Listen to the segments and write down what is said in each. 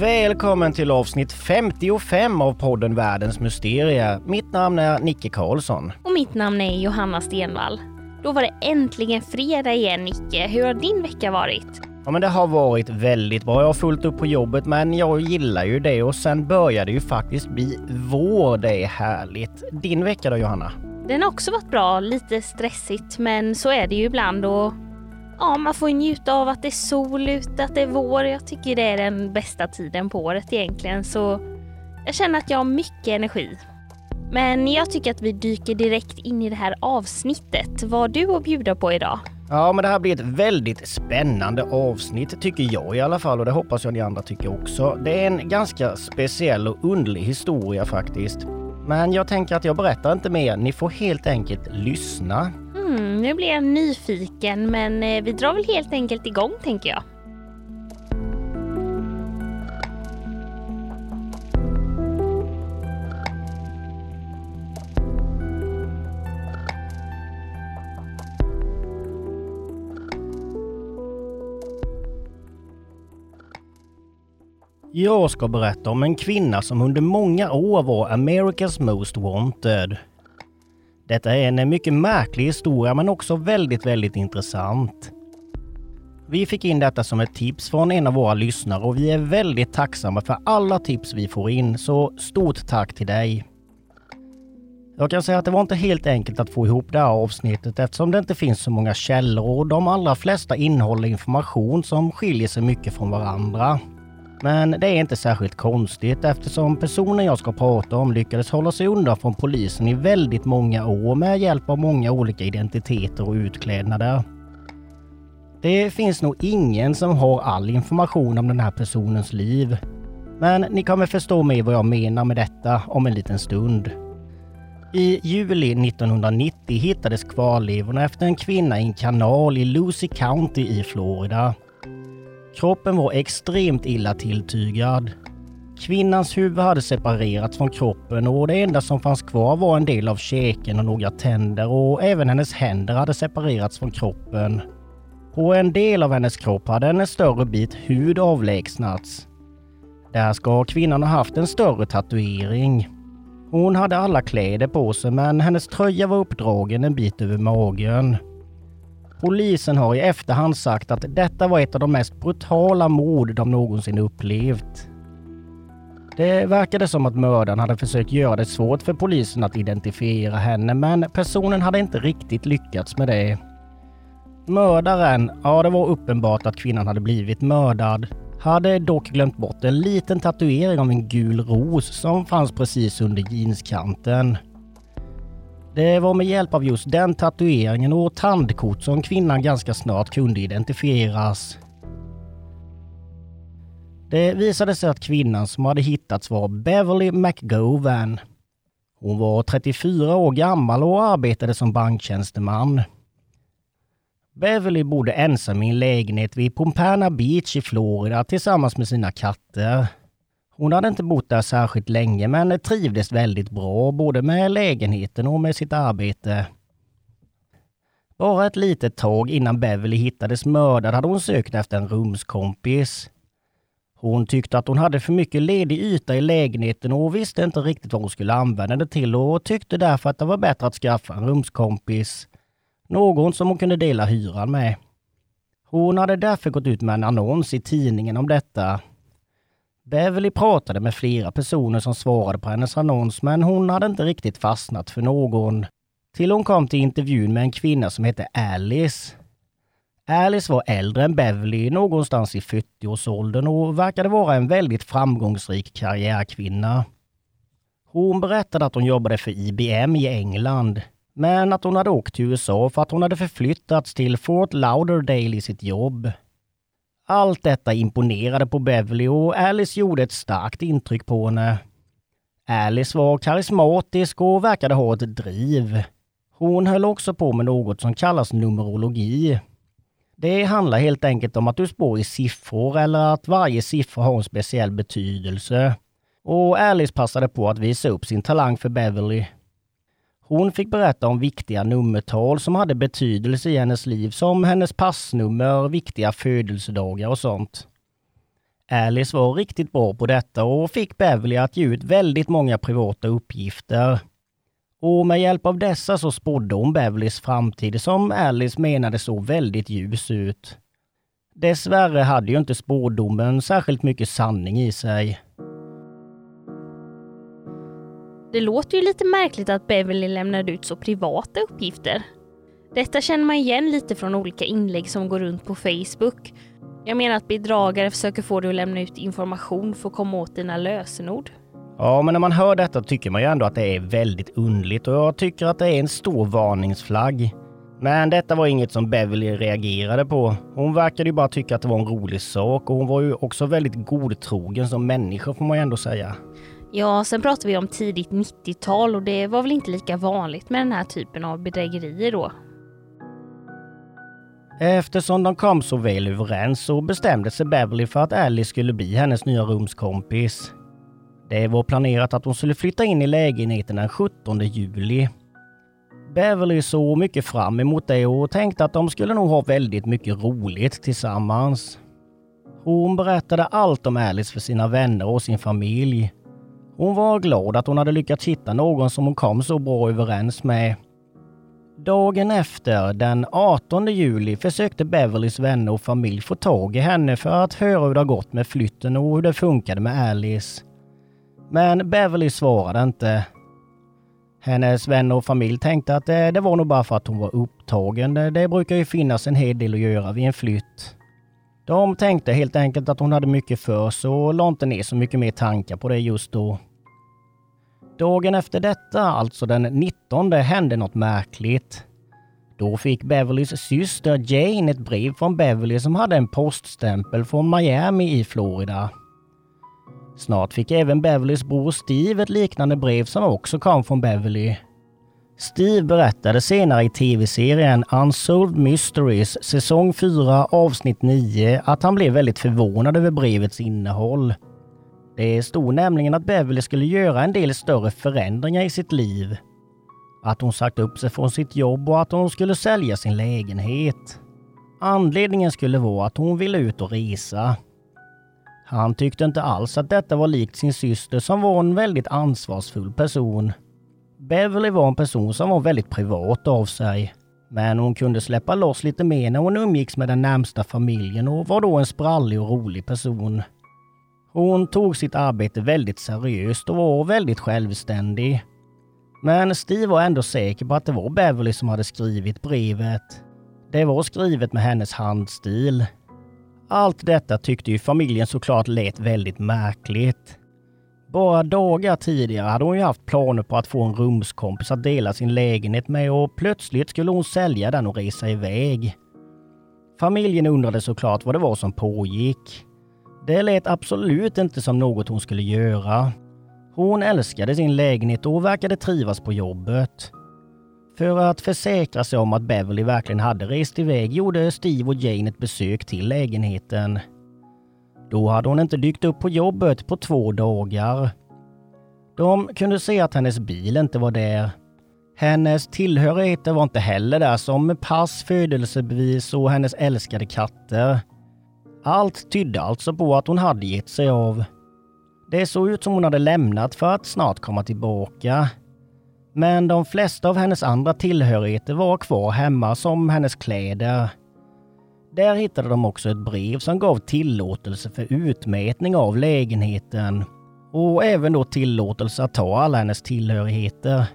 Välkommen till avsnitt 55 av podden Världens Mysterier. Mitt namn är Nicke Karlsson. Och mitt namn är Johanna Stenvall. Då var det äntligen fredag igen Nicke. Hur har din vecka varit? Ja men det har varit väldigt bra. Jag har fullt upp på jobbet men jag gillar ju det och sen börjar det ju faktiskt bli vår. Det är härligt. Din vecka då Johanna? Den har också varit bra, lite stressigt men så är det ju ibland och ja, man får njuta av att det är sol ute, att det är vår. Jag tycker det är den bästa tiden på året egentligen så jag känner att jag har mycket energi. Men jag tycker att vi dyker direkt in i det här avsnittet. Vad har du att bjuda på idag? Ja, men det här blir ett väldigt spännande avsnitt tycker jag i alla fall och det hoppas jag ni andra tycker också. Det är en ganska speciell och underlig historia faktiskt. Men jag tänker att jag berättar inte mer. Ni får helt enkelt lyssna. Nu blir jag nyfiken men eh, vi drar väl helt enkelt igång tänker jag. Jag ska berätta om en kvinna som under många år var America's Most Wanted. Detta är en mycket märklig historia men också väldigt, väldigt intressant. Vi fick in detta som ett tips från en av våra lyssnare och vi är väldigt tacksamma för alla tips vi får in, så stort tack till dig. Jag kan säga att det var inte helt enkelt att få ihop det här avsnittet eftersom det inte finns så många källor och de allra flesta innehåller information som skiljer sig mycket från varandra. Men det är inte särskilt konstigt eftersom personen jag ska prata om lyckades hålla sig undan från polisen i väldigt många år med hjälp av många olika identiteter och utklädnader. Det finns nog ingen som har all information om den här personens liv. Men ni kommer förstå mig vad jag menar med detta om en liten stund. I juli 1990 hittades kvarlevorna efter en kvinna i en kanal i Lucy County i Florida. Kroppen var extremt illa tilltygad. Kvinnans huvud hade separerats från kroppen och det enda som fanns kvar var en del av käken och några tänder och även hennes händer hade separerats från kroppen. På en del av hennes kropp hade en större bit hud avlägsnats. Där ska kvinnan ha haft en större tatuering. Hon hade alla kläder på sig men hennes tröja var uppdragen en bit över magen. Polisen har i efterhand sagt att detta var ett av de mest brutala mord de någonsin upplevt. Det verkade som att mördaren hade försökt göra det svårt för polisen att identifiera henne, men personen hade inte riktigt lyckats med det. Mördaren, ja det var uppenbart att kvinnan hade blivit mördad, hade dock glömt bort en liten tatuering av en gul ros som fanns precis under jeanskanten. Det var med hjälp av just den tatueringen och tandkort som kvinnan ganska snart kunde identifieras. Det visade sig att kvinnan som hade hittats var Beverly McGowan. Hon var 34 år gammal och arbetade som banktjänsteman. Beverly bodde ensam i en lägenhet vid Pompana Beach i Florida tillsammans med sina katter. Hon hade inte bott där särskilt länge men trivdes väldigt bra både med lägenheten och med sitt arbete. Bara ett litet tag innan Beverly hittades mördad hade hon sökt efter en rumskompis. Hon tyckte att hon hade för mycket ledig yta i lägenheten och visste inte riktigt vad hon skulle använda det till och tyckte därför att det var bättre att skaffa en rumskompis. Någon som hon kunde dela hyran med. Hon hade därför gått ut med en annons i tidningen om detta Beverly pratade med flera personer som svarade på hennes annons, men hon hade inte riktigt fastnat för någon. Till hon kom till intervjun med en kvinna som hette Alice. Alice var äldre än Beverly, någonstans i 40-årsåldern och verkade vara en väldigt framgångsrik karriärkvinna. Hon berättade att hon jobbade för IBM i England, men att hon hade åkt till USA för att hon hade förflyttats till Fort Lauderdale i sitt jobb. Allt detta imponerade på Beverly och Alice gjorde ett starkt intryck på henne. Alice var karismatisk och verkade ha ett driv. Hon höll också på med något som kallas numerologi. Det handlar helt enkelt om att du spår i siffror eller att varje siffra har en speciell betydelse. Och Alice passade på att visa upp sin talang för Beverly. Hon fick berätta om viktiga nummertal som hade betydelse i hennes liv, som hennes passnummer, viktiga födelsedagar och sånt. Alice var riktigt bra på detta och fick Beverly att ge ut väldigt många privata uppgifter. Och med hjälp av dessa så spådde hon Beverlys framtid som Alice menade såg väldigt ljus ut. Dessvärre hade ju inte spådomen särskilt mycket sanning i sig. Det låter ju lite märkligt att Beverly lämnade ut så privata uppgifter. Detta känner man igen lite från olika inlägg som går runt på Facebook. Jag menar att bedragare försöker få dig att lämna ut information för att komma åt dina lösenord. Ja, men när man hör detta tycker man ju ändå att det är väldigt undligt och jag tycker att det är en stor varningsflagg. Men detta var inget som Beverly reagerade på. Hon verkade ju bara tycka att det var en rolig sak och hon var ju också väldigt godtrogen som människa får man ju ändå säga. Ja, sen pratar vi om tidigt 90-tal och det var väl inte lika vanligt med den här typen av bedrägerier då. Eftersom de kom så väl överens så bestämde sig Beverly för att Alice skulle bli hennes nya rumskompis. Det var planerat att hon skulle flytta in i lägenheten den 17 juli. Beverly såg mycket fram emot det och tänkte att de skulle nog ha väldigt mycket roligt tillsammans. Hon berättade allt om Alice för sina vänner och sin familj. Hon var glad att hon hade lyckats hitta någon som hon kom så bra överens med. Dagen efter, den 18 juli, försökte Beverlys vänner och familj få tag i henne för att höra hur det har gått med flytten och hur det funkade med Alice. Men Beverly svarade inte. Hennes vänner och familj tänkte att det, det var nog bara för att hon var upptagen. Det, det brukar ju finnas en hel del att göra vid en flytt. De tänkte helt enkelt att hon hade mycket för sig och la inte ner så mycket mer tankar på det just då. Dagen efter detta, alltså den 19, hände något märkligt. Då fick Beverlys syster Jane ett brev från Beverly som hade en poststämpel från Miami i Florida. Snart fick även Beverlys bror Steve ett liknande brev som också kom från Beverly. Steve berättade senare i tv-serien Unsolved Mysteries säsong 4 avsnitt 9 att han blev väldigt förvånad över brevets innehåll. Det stod nämligen att Beverly skulle göra en del större förändringar i sitt liv. Att hon sagt upp sig från sitt jobb och att hon skulle sälja sin lägenhet. Anledningen skulle vara att hon ville ut och resa. Han tyckte inte alls att detta var likt sin syster som var en väldigt ansvarsfull person. Beverly var en person som var väldigt privat av sig. Men hon kunde släppa loss lite mer när hon umgicks med den närmsta familjen och var då en sprallig och rolig person. Hon tog sitt arbete väldigt seriöst och var väldigt självständig. Men Steve var ändå säker på att det var Beverly som hade skrivit brevet. Det var skrivet med hennes handstil. Allt detta tyckte ju familjen såklart lät väldigt märkligt. Bara dagar tidigare hade hon ju haft planer på att få en rumskompis att dela sin lägenhet med och plötsligt skulle hon sälja den och resa iväg. Familjen undrade såklart vad det var som pågick. Det lät absolut inte som något hon skulle göra. Hon älskade sin lägenhet och verkade trivas på jobbet. För att försäkra sig om att Beverly verkligen hade rest iväg gjorde Steve och Jane ett besök till lägenheten. Då hade hon inte dykt upp på jobbet på två dagar. De kunde se att hennes bil inte var där. Hennes tillhörigheter var inte heller där som pass, födelsebevis och hennes älskade katter. Allt tydde alltså på att hon hade gett sig av. Det såg ut som hon hade lämnat för att snart komma tillbaka. Men de flesta av hennes andra tillhörigheter var kvar hemma som hennes kläder. Där hittade de också ett brev som gav tillåtelse för utmätning av lägenheten och även då tillåtelse att ta alla hennes tillhörigheter.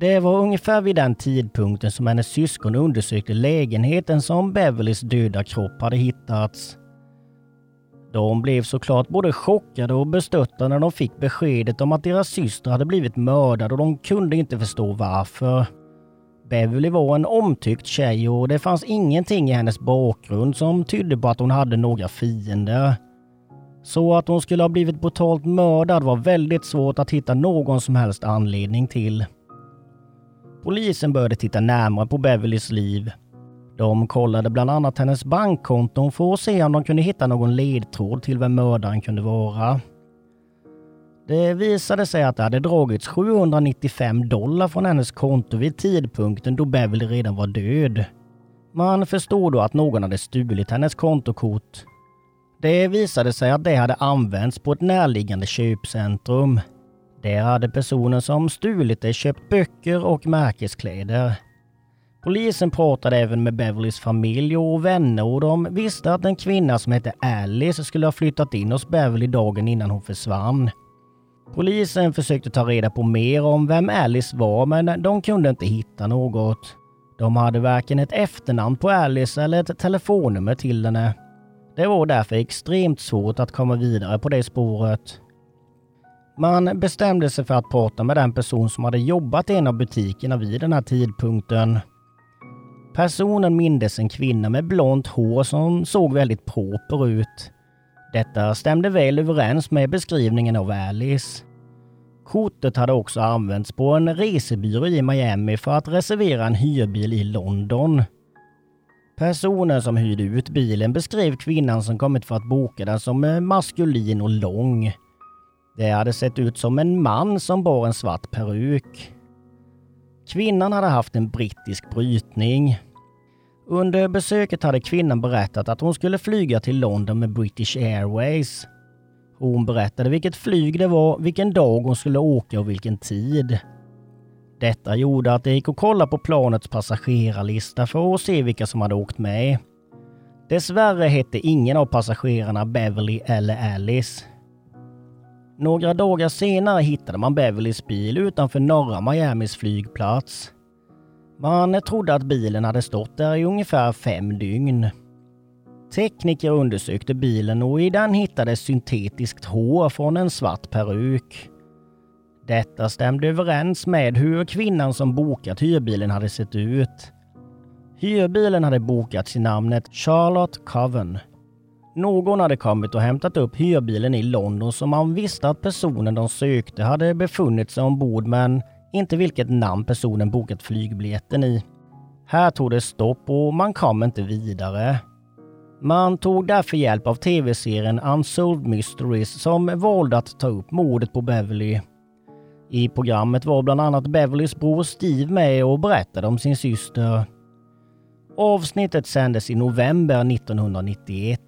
Det var ungefär vid den tidpunkten som hennes syskon undersökte lägenheten som Beverlys döda kropp hade hittats. De blev såklart både chockade och bestörta när de fick beskedet om att deras syster hade blivit mördad och de kunde inte förstå varför. Beverly var en omtyckt tjej och det fanns ingenting i hennes bakgrund som tydde på att hon hade några fiender. Så att hon skulle ha blivit brutalt mördad var väldigt svårt att hitta någon som helst anledning till. Polisen började titta närmare på Beverlys liv. De kollade bland annat hennes bankkonton för att se om de kunde hitta någon ledtråd till vem mördaren kunde vara. Det visade sig att det hade dragits 795 dollar från hennes konto vid tidpunkten då Beverly redan var död. Man förstod då att någon hade stulit hennes kontokort. Det visade sig att det hade använts på ett närliggande köpcentrum. Där hade personen som stulit det köpt böcker och märkeskläder. Polisen pratade även med Beverlys familj och vänner och de visste att en kvinna som hette Alice skulle ha flyttat in hos Beverly dagen innan hon försvann. Polisen försökte ta reda på mer om vem Alice var men de kunde inte hitta något. De hade varken ett efternamn på Alice eller ett telefonnummer till henne. Det var därför extremt svårt att komma vidare på det spåret. Man bestämde sig för att prata med den person som hade jobbat i en av butikerna vid den här tidpunkten. Personen mindes en kvinna med blont hår som såg väldigt proper ut. Detta stämde väl överens med beskrivningen av Alice. Kortet hade också använts på en resebyrå i Miami för att reservera en hyrbil i London. Personen som hyrde ut bilen beskrev kvinnan som kommit för att boka den som maskulin och lång. Det hade sett ut som en man som bar en svart peruk. Kvinnan hade haft en brittisk brytning. Under besöket hade kvinnan berättat att hon skulle flyga till London med British Airways. Hon berättade vilket flyg det var, vilken dag hon skulle åka och vilken tid. Detta gjorde att det gick att kolla på planets passagerarlista för att se vilka som hade åkt med. Dessvärre hette ingen av passagerarna Beverly eller Alice. Några dagar senare hittade man Beverlys bil utanför norra Miamis flygplats. Man trodde att bilen hade stått där i ungefär fem dygn. Tekniker undersökte bilen och i den hittades syntetiskt hår från en svart peruk. Detta stämde överens med hur kvinnan som bokat hyrbilen hade sett ut. Hyrbilen hade bokats i namnet Charlotte Coven. Någon hade kommit och hämtat upp hyrbilen i London så man visste att personen de sökte hade befunnit sig ombord men inte vilket namn personen bokat flygbiljetten i. Här tog det stopp och man kom inte vidare. Man tog därför hjälp av tv-serien Unsolved Mysteries som valde att ta upp mordet på Beverly. I programmet var bland annat Beverlys bror Steve med och berättade om sin syster. Avsnittet sändes i november 1991.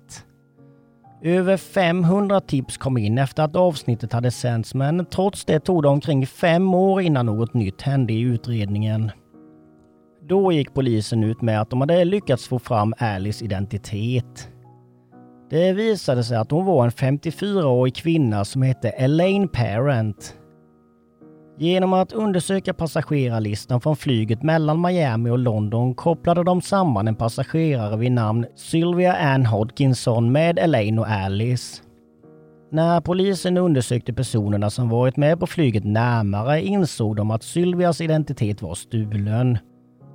Över 500 tips kom in efter att avsnittet hade sänts men trots det tog det omkring fem år innan något nytt hände i utredningen. Då gick polisen ut med att de hade lyckats få fram Alice identitet. Det visade sig att hon var en 54-årig kvinna som hette Elaine Parent. Genom att undersöka passagerarlistan från flyget mellan Miami och London kopplade de samman en passagerare vid namn Sylvia Ann Hodkinson med Elaine och Alice. När polisen undersökte personerna som varit med på flyget närmare insåg de att Sylvias identitet var stulen.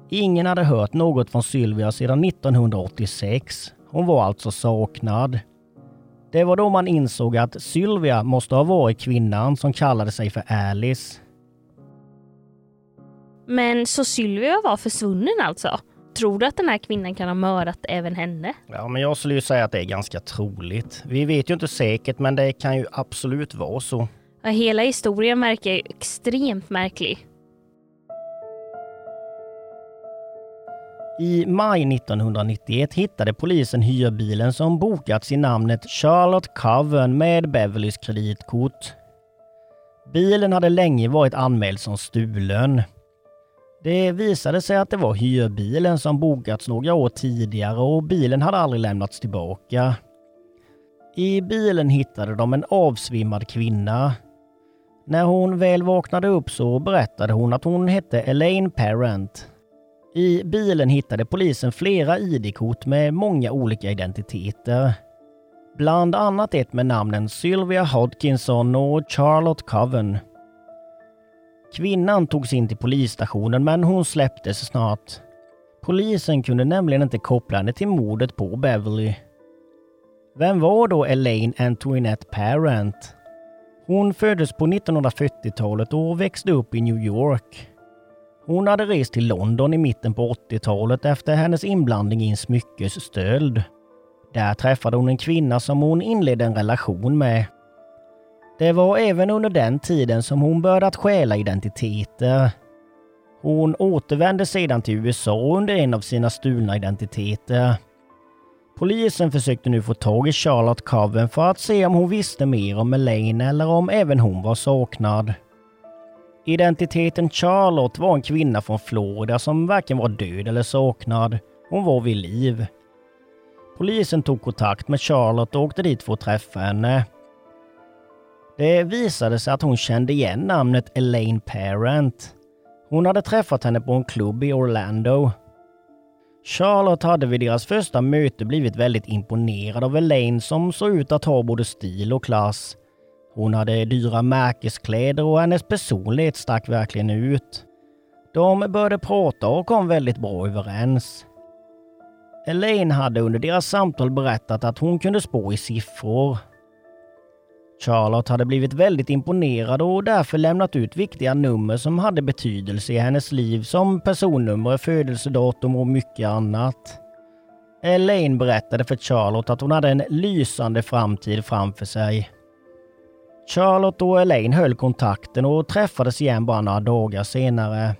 Ingen hade hört något från Sylvia sedan 1986. Hon var alltså saknad. Det var då man insåg att Sylvia måste ha varit kvinnan som kallade sig för Alice. Men så Sylvia var försvunnen alltså? Tror du att den här kvinnan kan ha mördat även henne? Ja, men jag skulle ju säga att det är ganska troligt. Vi vet ju inte säkert, men det kan ju absolut vara så. Ja, hela historien verkar ju extremt märklig. I maj 1991 hittade polisen hyrbilen som bokats i namnet Charlotte Coven med Beverlys kreditkort. Bilen hade länge varit anmäld som stulen. Det visade sig att det var hyrbilen som bokats några år tidigare och bilen hade aldrig lämnats tillbaka. I bilen hittade de en avsvimmad kvinna. När hon väl vaknade upp så berättade hon att hon hette Elaine Parent. I bilen hittade polisen flera ID-kort med många olika identiteter. Bland annat ett med namnen Sylvia Hodkinson och Charlotte Coven. Kvinnan togs in till polisstationen men hon släpptes snart. Polisen kunde nämligen inte koppla henne till mordet på Beverly. Vem var då Elaine Antoinette Parent? Hon föddes på 1940-talet och växte upp i New York. Hon hade rest till London i mitten på 80-talet efter hennes inblandning i en smyckesstöld. Där träffade hon en kvinna som hon inledde en relation med. Det var även under den tiden som hon började att stjäla identiteter. Hon återvände sedan till USA under en av sina stulna identiteter. Polisen försökte nu få tag i Charlotte Coven för att se om hon visste mer om Elaine eller om även hon var saknad. Identiteten Charlotte var en kvinna från Florida som varken var död eller saknad. Hon var vid liv. Polisen tog kontakt med Charlotte och åkte dit för att träffa henne. Det visade sig att hon kände igen namnet Elaine Parent. Hon hade träffat henne på en klubb i Orlando. Charlotte hade vid deras första möte blivit väldigt imponerad av Elaine som såg ut att ha både stil och klass. Hon hade dyra märkeskläder och hennes personlighet stack verkligen ut. De började prata och kom väldigt bra överens. Elaine hade under deras samtal berättat att hon kunde spå i siffror. Charlotte hade blivit väldigt imponerad och därför lämnat ut viktiga nummer som hade betydelse i hennes liv som personnummer, födelsedatum och mycket annat. Elaine berättade för Charlotte att hon hade en lysande framtid framför sig. Charlotte och Elaine höll kontakten och träffades igen bara några dagar senare.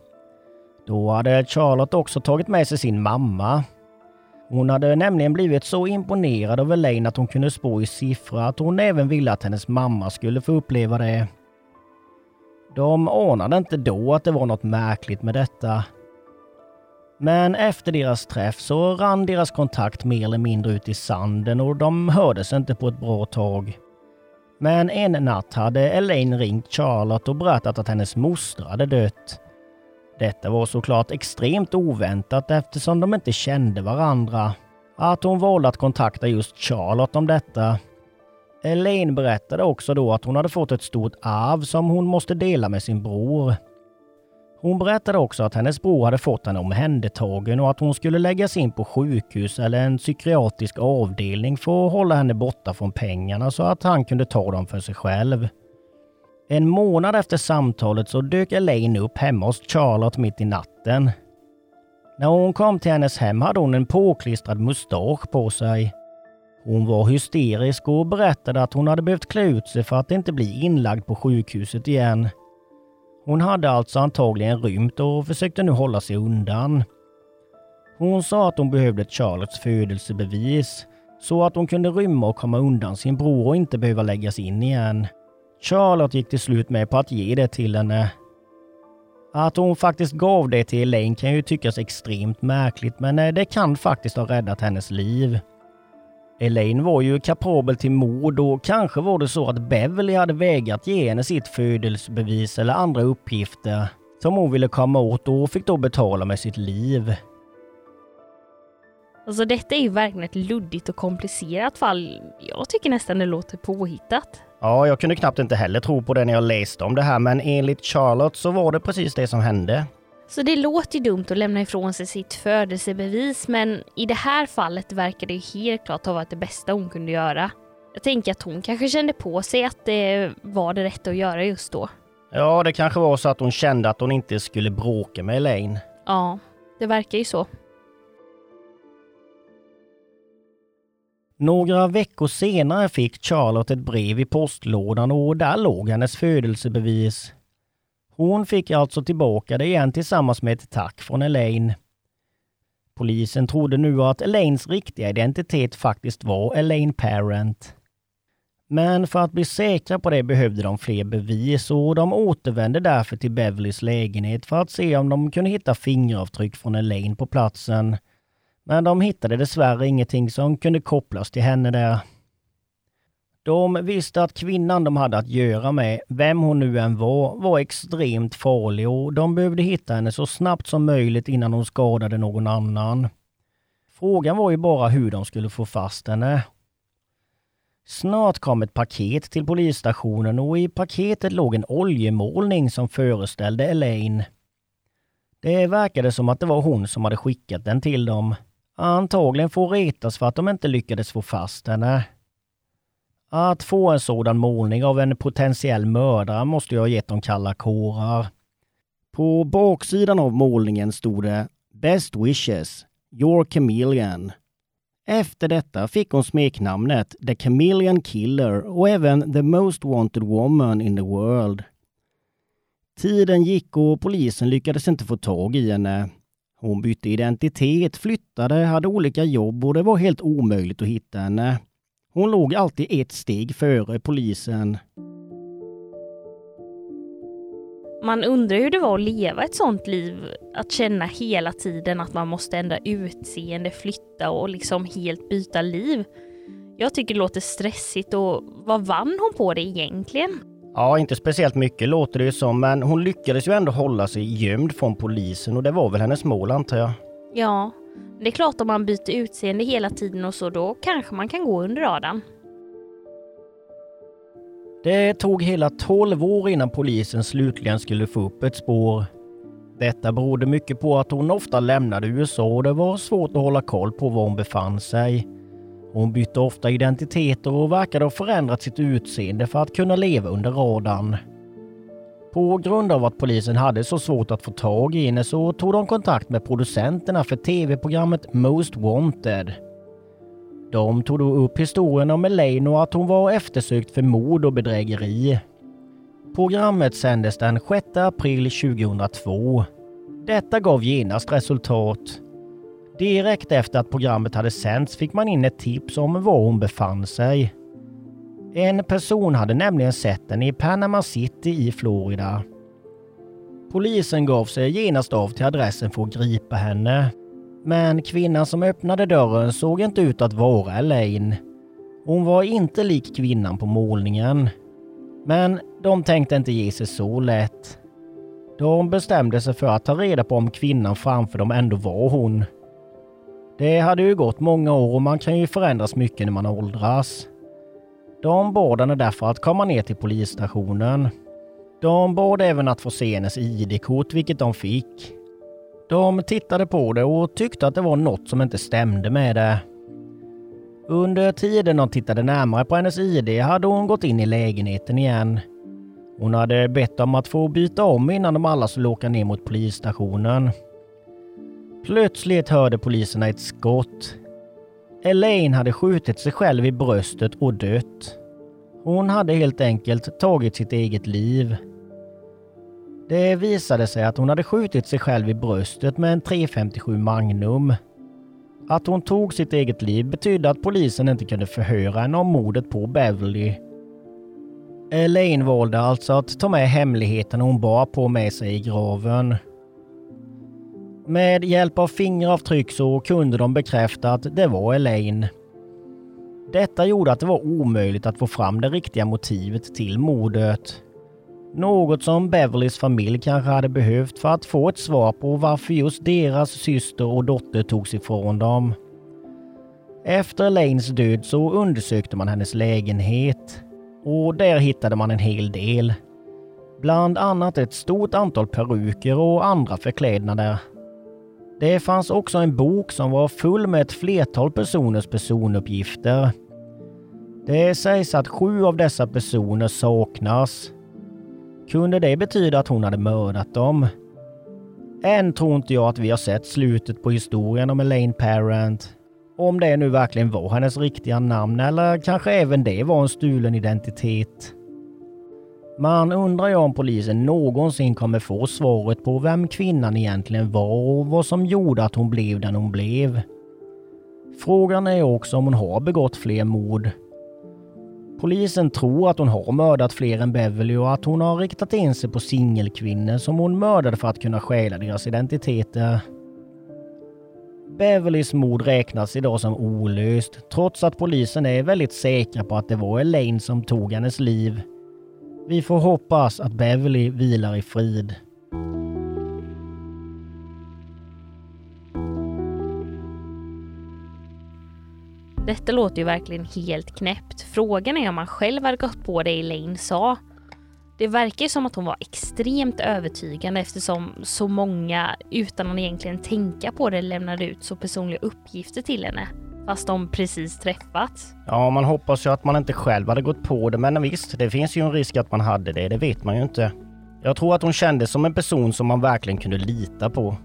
Då hade Charlotte också tagit med sig sin mamma. Hon hade nämligen blivit så imponerad av Elaine att hon kunde spå i siffror att hon även ville att hennes mamma skulle få uppleva det. De anade inte då att det var något märkligt med detta. Men efter deras träff så rann deras kontakt mer eller mindre ut i sanden och de hördes inte på ett bra tag. Men en natt hade Elaine ringt Charlotte och berättat att hennes moster hade dött. Detta var såklart extremt oväntat eftersom de inte kände varandra. Att hon valde att kontakta just Charlotte om detta. Elaine berättade också då att hon hade fått ett stort arv som hon måste dela med sin bror. Hon berättade också att hennes bror hade fått henne omhändertagen och att hon skulle läggas in på sjukhus eller en psykiatrisk avdelning för att hålla henne borta från pengarna så att han kunde ta dem för sig själv. En månad efter samtalet så dök Elaine upp hemma hos Charlotte mitt i natten. När hon kom till hennes hem hade hon en påklistrad mustasch på sig. Hon var hysterisk och berättade att hon hade behövt klä ut sig för att inte bli inlagd på sjukhuset igen. Hon hade alltså antagligen rymt och försökte nu hålla sig undan. Hon sa att hon behövde Charlottes födelsebevis så att hon kunde rymma och komma undan sin bror och inte behöva läggas in igen. Charlotte gick till slut med på att ge det till henne. Att hon faktiskt gav det till Elaine kan ju tyckas extremt märkligt men eh, det kan faktiskt ha räddat hennes liv. Elaine var ju kapabel till mord och kanske var det så att Beverly hade vägrat ge henne sitt födelsebevis eller andra uppgifter som hon ville komma åt och fick då betala med sitt liv. Alltså detta är ju verkligen ett luddigt och komplicerat fall. Jag tycker nästan det låter påhittat. Ja, jag kunde knappt inte heller tro på det när jag läste om det här, men enligt Charlotte så var det precis det som hände. Så det låter ju dumt att lämna ifrån sig sitt födelsebevis, men i det här fallet verkar det helt klart ha varit det bästa hon kunde göra. Jag tänker att hon kanske kände på sig att det var det rätta att göra just då. Ja, det kanske var så att hon kände att hon inte skulle bråka med Elaine. Ja, det verkar ju så. Några veckor senare fick Charlotte ett brev i postlådan och där låg hennes födelsebevis. Hon fick alltså tillbaka det igen tillsammans med ett tack från Elaine. Polisen trodde nu att Elaines riktiga identitet faktiskt var Elaine Parent. Men för att bli säkra på det behövde de fler bevis och de återvände därför till Beverlys lägenhet för att se om de kunde hitta fingeravtryck från Elaine på platsen. Men de hittade dessvärre ingenting som kunde kopplas till henne där. De visste att kvinnan de hade att göra med, vem hon nu än var, var extremt farlig och de behövde hitta henne så snabbt som möjligt innan hon skadade någon annan. Frågan var ju bara hur de skulle få fast henne. Snart kom ett paket till polisstationen och i paketet låg en oljemålning som föreställde Elaine. Det verkade som att det var hon som hade skickat den till dem. Antagligen får retas för att de inte lyckades få fast henne. Att få en sådan målning av en potentiell mördare måste ju ha gett dem kalla kårar. På baksidan av målningen stod det Best wishes, your chameleon. Efter detta fick hon smeknamnet The Chameleon Killer och även The Most Wanted Woman in the World. Tiden gick och polisen lyckades inte få tag i henne. Hon bytte identitet, flyttade, hade olika jobb och det var helt omöjligt att hitta henne. Hon låg alltid ett steg före polisen. Man undrar hur det var att leva ett sånt liv, att känna hela tiden att man måste ändra utseende, flytta och liksom helt byta liv. Jag tycker det låter stressigt och vad vann hon på det egentligen? Ja, inte speciellt mycket låter det ju som, men hon lyckades ju ändå hålla sig gömd från polisen och det var väl hennes mål antar jag. Ja, det är klart om man byter utseende hela tiden och så, då kanske man kan gå under radarn. Det tog hela 12 år innan polisen slutligen skulle få upp ett spår. Detta berodde mycket på att hon ofta lämnade USA och det var svårt att hålla koll på var hon befann sig. Hon bytte ofta identiteter och verkade ha förändrat sitt utseende för att kunna leva under radarn. På grund av att polisen hade så svårt att få tag i henne så tog de kontakt med producenterna för tv-programmet Most Wanted. De tog då upp historien om Elaine och att hon var eftersökt för mord och bedrägeri. Programmet sändes den 6 april 2002. Detta gav genast resultat. Direkt efter att programmet hade sänts fick man in ett tips om var hon befann sig. En person hade nämligen sett henne i Panama City i Florida. Polisen gav sig genast av till adressen för att gripa henne. Men kvinnan som öppnade dörren såg inte ut att vara Elaine. Hon var inte lik kvinnan på målningen. Men de tänkte inte ge sig så lätt. De bestämde sig för att ta reda på om kvinnan framför dem ändå var hon. Det hade ju gått många år och man kan ju förändras mycket när man åldras. De bad henne därför att komma ner till polisstationen. De bad även att få se hennes ID-kort, vilket de fick. De tittade på det och tyckte att det var något som inte stämde med det. Under tiden de tittade närmare på hennes ID hade hon gått in i lägenheten igen. Hon hade bett om att få byta om innan de alla skulle åka ner mot polisstationen. Plötsligt hörde poliserna ett skott. Elaine hade skjutit sig själv i bröstet och dött. Hon hade helt enkelt tagit sitt eget liv. Det visade sig att hon hade skjutit sig själv i bröstet med en 357 Magnum. Att hon tog sitt eget liv betydde att polisen inte kunde förhöra henne om mordet på Beverly. Elaine valde alltså att ta med hemligheten hon bar på med sig i graven. Med hjälp av fingeravtryck så kunde de bekräfta att det var Elaine. Detta gjorde att det var omöjligt att få fram det riktiga motivet till mordet. Något som Beverlys familj kanske hade behövt för att få ett svar på varför just deras syster och dotter togs ifrån dem. Efter Elaines död så undersökte man hennes lägenhet och där hittade man en hel del. Bland annat ett stort antal peruker och andra förklädnader. Det fanns också en bok som var full med ett flertal personers personuppgifter. Det sägs att sju av dessa personer saknas kunde det betyda att hon hade mördat dem? Än tror inte jag att vi har sett slutet på historien om Elaine Parent. Om det nu verkligen var hennes riktiga namn eller kanske även det var en stulen identitet. Man undrar ju om polisen någonsin kommer få svaret på vem kvinnan egentligen var och vad som gjorde att hon blev den hon blev. Frågan är också om hon har begått fler mord Polisen tror att hon har mördat fler än Beverly och att hon har riktat in sig på singelkvinnor som hon mördade för att kunna stjäla deras identiteter. Beverlys mord räknas idag som olöst, trots att polisen är väldigt säkra på att det var Elaine som tog hennes liv. Vi får hoppas att Beverly vilar i frid. Detta låter ju verkligen helt knäppt. Frågan är om han själv hade gått på det Elaine sa. Det verkar ju som att hon var extremt övertygande eftersom så många, utan att egentligen tänka på det, lämnade ut så personliga uppgifter till henne. Fast de precis träffats. Ja, man hoppas ju att man inte själv hade gått på det, men visst, det finns ju en risk att man hade det. Det vet man ju inte. Jag tror att hon kändes som en person som man verkligen kunde lita på.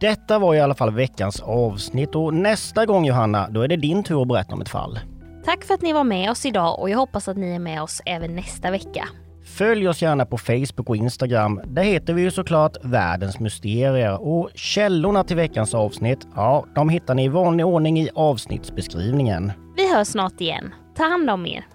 Detta var i alla fall veckans avsnitt och nästa gång Johanna, då är det din tur att berätta om ett fall. Tack för att ni var med oss idag och jag hoppas att ni är med oss även nästa vecka. Följ oss gärna på Facebook och Instagram. Där heter vi ju såklart Världens Mysterier och källorna till veckans avsnitt, ja, de hittar ni i vanlig ordning i avsnittsbeskrivningen. Vi hörs snart igen. Ta hand om er.